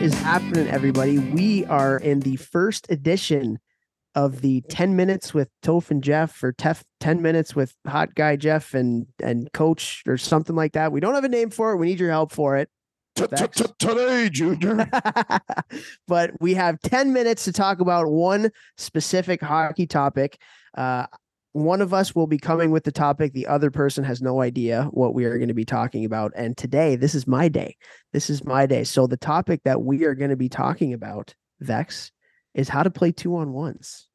Is happening, everybody? We are in the first edition of the 10 minutes with Toph and Jeff or Tef 10 minutes with hot guy Jeff and and coach or something like that. We don't have a name for it. We need your help for it. Today, Junior. but we have 10 minutes to talk about one specific hockey topic. Uh, one of us will be coming with the topic. The other person has no idea what we are going to be talking about. And today, this is my day. This is my day. So, the topic that we are going to be talking about, Vex, is how to play two on ones.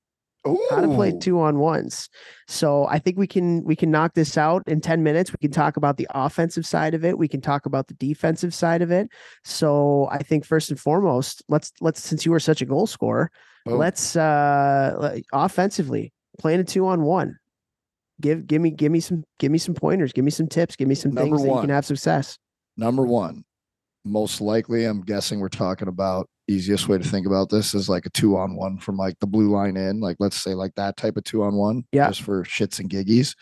Ooh. How to play two on ones. So I think we can we can knock this out in 10 minutes. We can talk about the offensive side of it. We can talk about the defensive side of it. So I think first and foremost, let's let's since you are such a goal scorer, Oh. let's uh offensively playing a two on one. Give give me give me some give me some pointers, give me some tips, give me some Number things that you can have success. Number one, most likely, I'm guessing we're talking about easiest way to think about this is like a two on one from like the blue line in, like let's say like that type of two on one, Yeah. just for shits and giggies.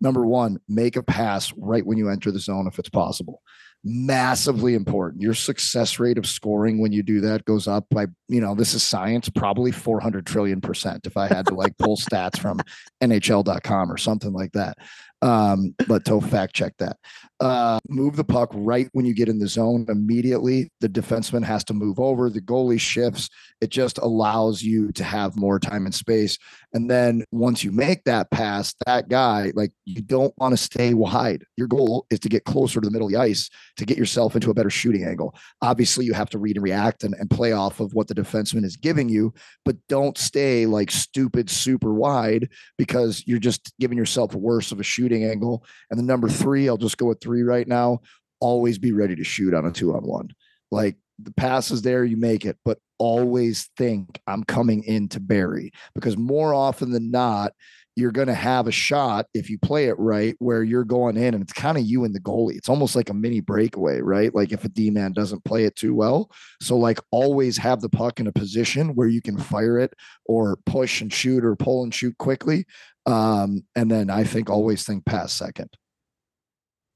Number one, make a pass right when you enter the zone if it's possible. Massively important. Your success rate of scoring when you do that goes up by, you know, this is science, probably 400 trillion percent if I had to like pull stats from NHL.com or something like that. Um, but to fact check that. Uh, move the puck right when you get in the zone immediately. The defenseman has to move over. The goalie shifts. It just allows you to have more time and space. And then once you make that pass, that guy, like you don't want to stay wide. Your goal is to get closer to the middle of the ice to get yourself into a better shooting angle. Obviously, you have to read and react and, and play off of what the defenseman is giving you, but don't stay like stupid, super wide because you're just giving yourself worse of a shooting angle. And the number three, I'll just go with three right now. Always be ready to shoot on a two on one. Like the pass is there, you make it, but always think I'm coming in to bury because more often than not, you're going to have a shot if you play it right where you're going in and it's kind of you and the goalie. It's almost like a mini breakaway, right? Like if a D man doesn't play it too well. So, like, always have the puck in a position where you can fire it or push and shoot or pull and shoot quickly. Um, and then I think always think past second.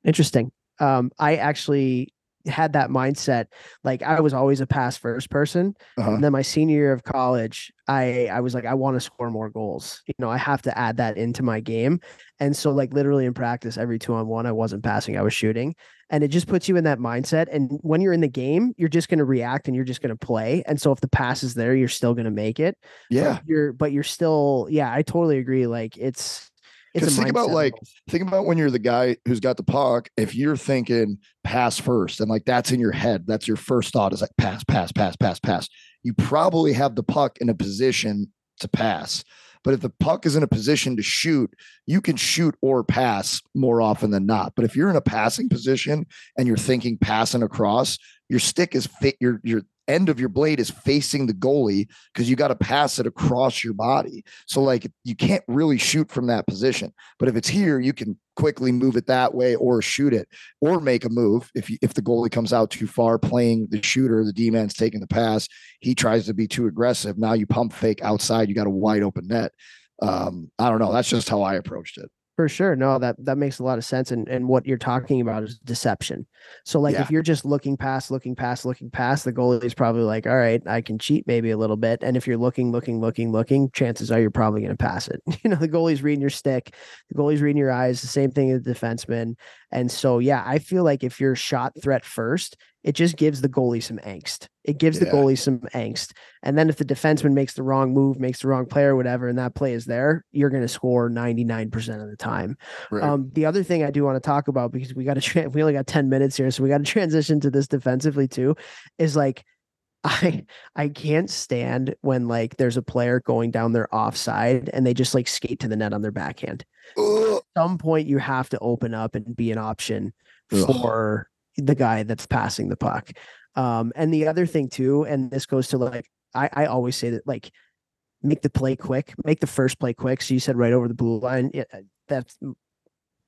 Interesting. Um, I actually had that mindset. Like I was always a pass first person. Uh-huh. And then my senior year of college, I I was like, I want to score more goals. You know, I have to add that into my game. And so, like literally in practice, every two on one, I wasn't passing, I was shooting. And it just puts you in that mindset. And when you're in the game, you're just going to react and you're just going to play. And so if the pass is there, you're still going to make it. But Yeah. you're but you're still, yeah, I totally agree. Like it's Because think about like think about when you're the guy who's got the puck. If you're thinking pass first and like that's in your head, that's your first thought is like pass, pass, pass, pass, pass. You probably have the puck in a position to pass. But if the puck is in a position to shoot, you can shoot or pass more often than not. But if you're in a passing position and you're thinking passing across, your stick is fit your your end of your blade is facing the goalie because you got to pass it across your body. So like you can't really shoot from that position. But if it's here, you can quickly move it that way or shoot it or make a move. If you, if the goalie comes out too far playing the shooter, the D man's taking the pass, he tries to be too aggressive. Now you pump fake outside, you got a wide open net. Um, I don't know. That's just how I approached it. For sure. No, that that makes a lot of sense. And and what you're talking about is deception. So like Yeah. if you're just looking past, looking past, looking past, the goalie is probably like, all right, I can cheat maybe a little bit. And if you're looking, looking, looking, looking, chances are you're probably going to pass it. You know, the goalie's reading your stick, the goalie's reading your eyes, the same thing as the defenseman. And so yeah, I feel like if you're shot threat first, it just gives the goalie some angst. It gives the goalie some angst. And then if the defenseman makes the wrong move, makes the wrong play or whatever, and that play is there, you're going to score 99% of the time. Right. Um, the other thing I do want to talk about because we got to tra- we only got 10 minutes here, so we got to transition to this defensively too, is like I I can't stand when like there's a player going down their offside and they just like skate to the net on their backhand. Ugh. some point you have to open up and be an option Ugh. for the guy that's passing the puck. Um, and the other thing too, and this goes to like I, I always say that like make the play quick, make the first play quick. So you said right over the blue line. Yeah, that's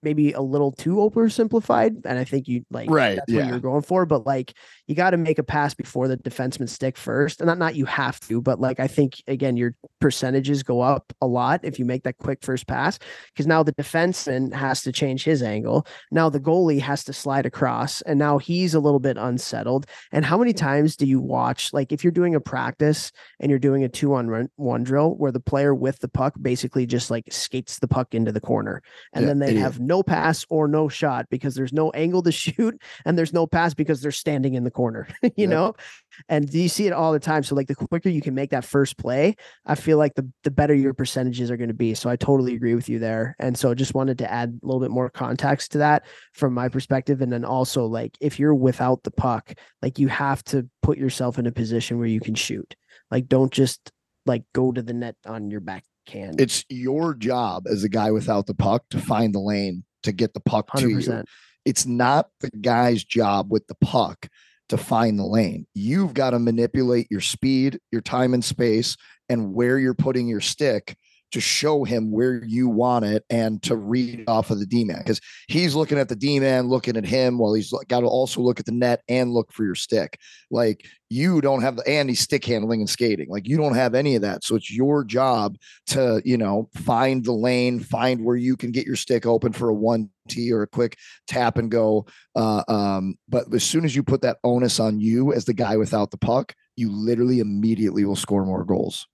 maybe a little too oversimplified. And I think you like Right, that's what you're going for. But like you got to make a pass before the defenseman stick first. And not not you have to, but like I think again, your percentages go up a lot if you make that quick first pass. Because now the defenseman has to change his angle. Now the goalie has to slide across, and now he's a little bit unsettled. And how many times do you watch, like, if you're doing a practice and you're doing a two on one drill where the player with the puck basically just like skates the puck into the corner, and Yeah, then they have no pass or no shot because there's no angle to shoot, and there's no pass because they're standing in the corner, you Yep. know? And you see it all the time. So, like, the quicker you can make that first play, I feel like the, the better your percentages are going to be. So, I totally agree with you there. And so, just wanted to add a little bit more context to that from my perspective. And then also, like, if you're without the puck, like, you have to put yourself in a position where you can shoot. Like, don't just like go to the net on your backhand. It's your job as a guy without the puck to find the lane to get the puck to you. It's not the guy's job with the puck to find the lane. You've got to manipulate your speed, your time and space, and where you're putting your stick to show him where you want it and to read off of the D man because he's looking at the D man, looking at him while he's got to also look at the net and look for your stick. Like you don't have the and he's stick handling and skating. Like you don't have any of that. So it's your job to, you know, find the lane, find where you can get your stick open for a one T or a quick tap and go. Uh, um, but as soon as you put that onus on you as the guy without the puck, you literally immediately will score more goals.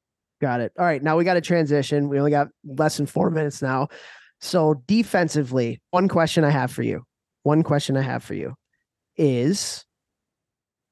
Got it. All right. Now we got to transition. We only got less than four minutes now. So defensively, one question I have for you. One question I have for you is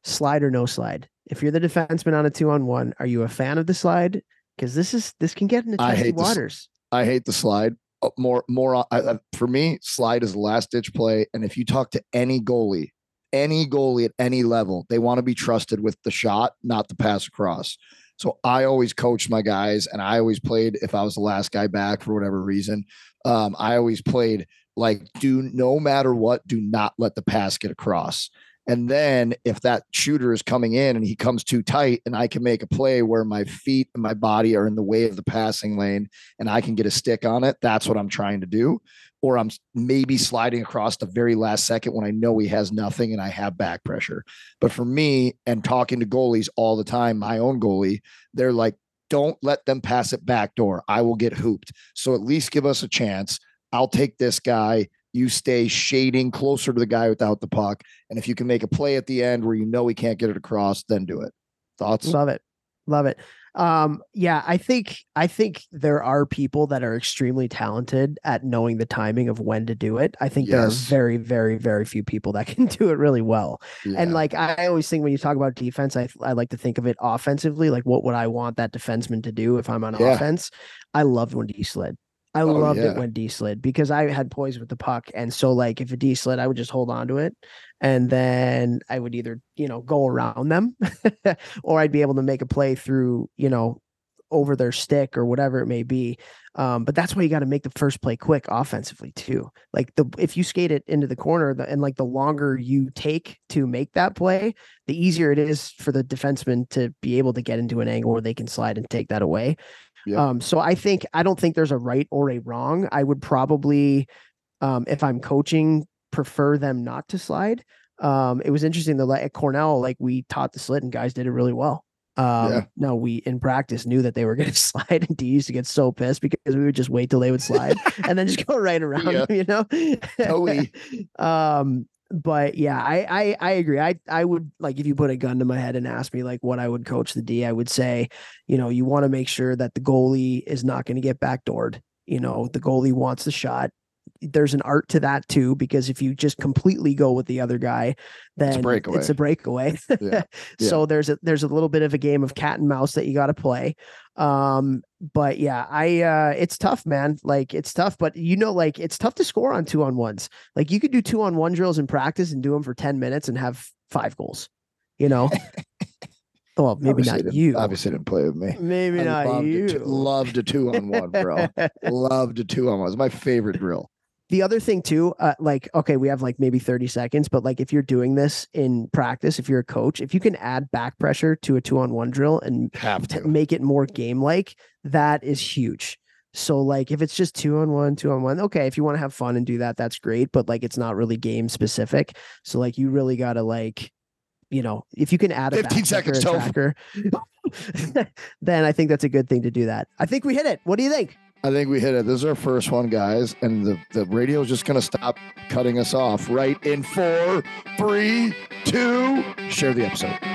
slide or no slide. If you're the defenseman on a two on one, are you a fan of the slide? Because this is this can get into I testy waters. I hate the slide. Uh, More, more. uh, I, I- for me, slide is the last ditch play. And if you talk to any goalie, any goalie at any level, they want to be trusted with the shot, not the pass across. So I always coached my guys, and I always played. If I was the last guy back for whatever reason, um, I always played like do no matter what, do not let the pass get across. And then if that shooter is coming in and he comes too tight, and I can make a play where my feet and my body are in the way of the passing lane, and I can get a stick on it, that's what I'm trying to do. Or I'm maybe sliding across the very last second when I know he has nothing and I have back pressure. But for me, and talking to goalies all the time, my own goalie, they're like, don't let them pass it back door. I will get hooped. So at least give us a chance. I'll take this guy. You stay shading closer to the guy without the puck. And if you can make a play at the end where you know he can't get it across, then do it. Thoughts? Love it. Love it. Um, yeah, I think I think there are people that are extremely talented at knowing the timing of when to do it. I think there are very, very, very few people that can do it really well. And like I always think when you talk about defense, I I like to think of it offensively. Like what would I want that defenseman to do if I'm on Yeah. offense? I loved when D slid. I Oh, loved yeah. it when D slid because I had poise with the puck. And so like if a D slid, I would just hold on to it. And then I would either, you know, go around them or I'd be able to make a play through, you know, over their stick or whatever it may be. Um, but that's why you got to make the first play quick offensively too. Like the if you skate it into the corner the, and like the longer you take to make that play, the easier it is for the defenseman to be able to get into an angle where they can slide and take that away. Yep. Um, so I think I don't think there's a right or a wrong. I would probably, um, if I'm coaching, prefer them not to slide. Um, it was interesting that like, at Cornell, like we taught the slit and guys did it really well. Um, Yeah. no, we in practice knew that they were going to slide, and D used to get so pissed because we would just wait till they would slide and then just go right around Yeah. them, you know. Totally. um, but yeah, I, I I agree. I I would like if you put a gun to my head and ask me like what I would coach the D, I would say, you know, you want to make sure that the goalie is not going to get backdoored. You know, the goalie wants the shot. There's an art to that too, because if you just completely go with the other guy, then breakaway. It's a breakaway. Yeah. so there's a there's a little bit of a game of cat and mouse that you got to play. Um, but yeah, I uh it's tough, man. Like it's tough, but you know, like it's tough to score on two on ones. Like you could do two on one drills in practice and do them for 10 minutes and have five goals, you know. well, maybe Obviously not you. Obviously didn't play with me. Maybe I not loved you. A two, loved a two on one, bro. loved a two on one. It's my favorite drill. The other thing too uh, like okay we have like maybe 30 seconds but like if you're doing this in practice if you're a coach if you can add back pressure to a two on one drill and Have to. make it more game like that is huge So like if it's just two on one, two on one, okay, if you want to have fun and do that, that's great. But like it's not really game specific. So like you really gotta like, you know, if you can add a 15 backtracker, seconds, tracker, then I think that's a good thing to do that. I think we hit it. What do you think? I think we hit it. This is our first one, guys, and the the radio is just gonna stop cutting us off right in four, three, two. Share the episode.